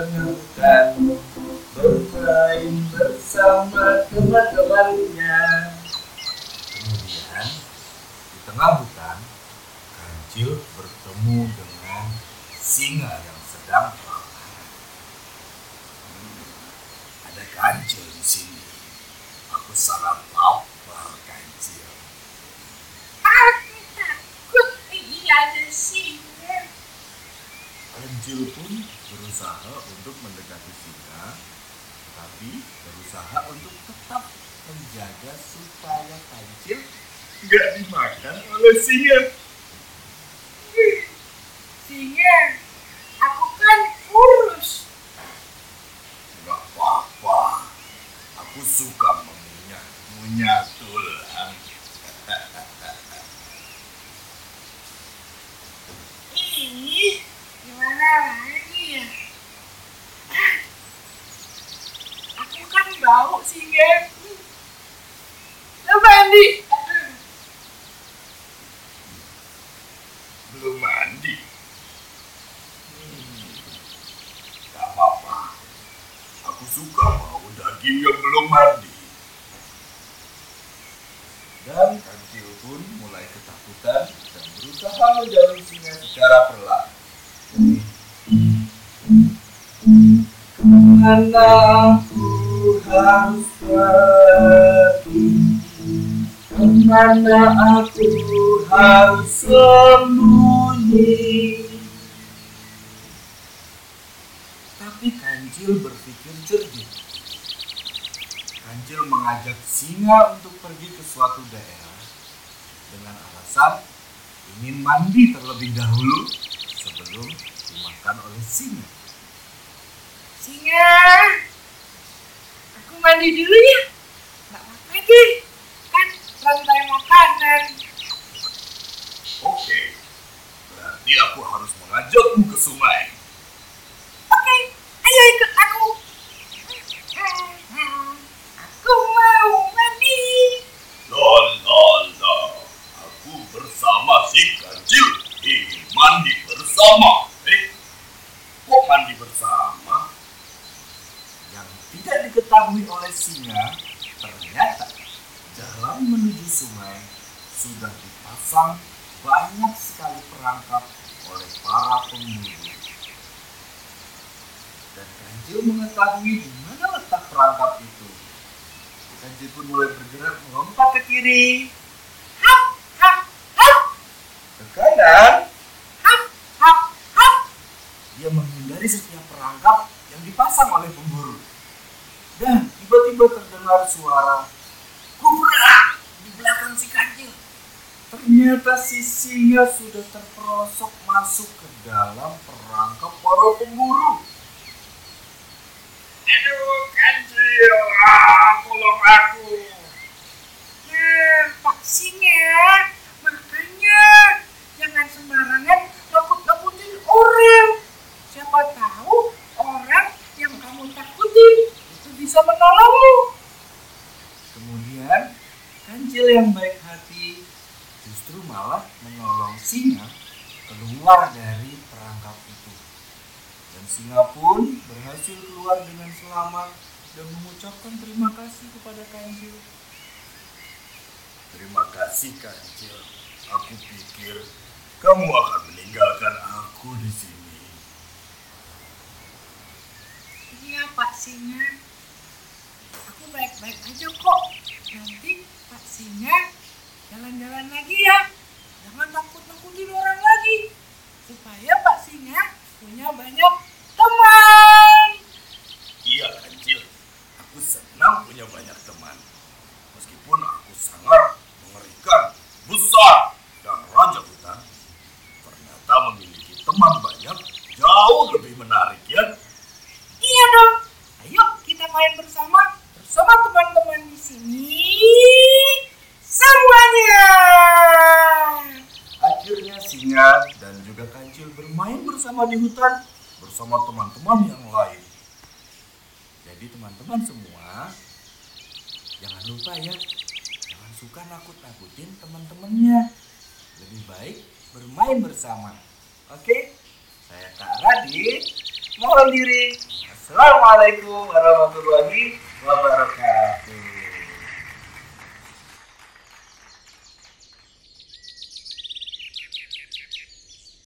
hutan bermain bersama teman-temannya. Kemudian di tengah hutan, kancil bertemu dengan singa yang sedang kelaparan. Hmm, ada kancil di sini. Aku sangat lapar kancil. Aku takut ini ada singa. Kancil pun berusaha untuk mendekati singa, tapi berusaha untuk tetap menjaga supaya kancil nggak dimakan oleh singa. Singa, aku kan kurus. Nggak apa-apa, aku suka mengunyah-ngunyah tulang. Ih, gimana lagi ya? Ah, Aku kan bau singa. Coba Andi. Belum mandi. Hmm, nggak apa-apa, aku suka bau daging yang belum mandi. Dan kancil pun mulai ketakutan dan berusaha menjauhi singa secara perlahan. Ke mana aku Ke mana aku harus sembunyi? Tapi kancil berpikir jernih. Kancil mengajak singa untuk pergi ke suatu daerah dengan alasan ingin mandi terlebih dahulu sebelum dimakan oleh singa. Singa. Dulu ya. Nggak apa-apa deh. Kan rantai makanan. Oke, berarti aku harus mengajakmu ke sungai. Oke, ayo ikut aku. Aku mau mandi. La la la, aku bersama si kancil ingin mandi bersama. Eh, kok mandi bersama? Yang tidak diketahui oleh singa, ternyata jalan menuju sungai sudah dipasang banyak sekali perangkap oleh para pemburu. Dan kancil mengetahui di mana letak perangkap itu. Kancil pun mulai bergerak melompat ke kiri, ke kanan. Dia menghindari setiap perangkap yang dipasang oleh pemburu. Terdengar suara kubrak di belakang si kancil. Ternyata si singa sudah terperosok masuk ke dalam perangkap para pemburu. Aduh, kancil. Ah, tolong aku. Nah, Pak Singa, makanya jangan sembarangan nakut-nakutin orang. Siapa tahu orang yang kamu takutin itu bisa menolongmu. Kemudian kancil yang baik hati justru malah menolong singa keluar dari perangkap itu. Dan singa pun berhasil keluar dengan selamat dan mengucapkan terima kasih kepada kancil. Terima kasih kancil. Aku pikir kamu akan meninggalkan aku di sini. Iya Pak Singa. Aku baik-baik aja kok. Nanti Pak Singa jalan-jalan lagi ya. Jangan takut-takutin orang lagi. Supaya Pak Singa punya banyak teman. Iya kancil, aku senang punya banyak teman. Meskipun aku sangat mengerikan, besar, dan raja hutan, ternyata memiliki teman banyak jauh lebih menarik ya. Iya dong. Ayo kita main bersama bersama teman-teman di sini. Semuanya. Akhirnya singa dan kancil bermain bersama di hutan bersama teman-teman yang lain. Jadi teman-teman semua, jangan lupa ya, jangan suka nakut-nakutin teman-temannya. Lebih baik bermain bersama. Oke? Saya Kak Radit mohon diri. Assalamualaikum warahmatullahi wabarakatuh.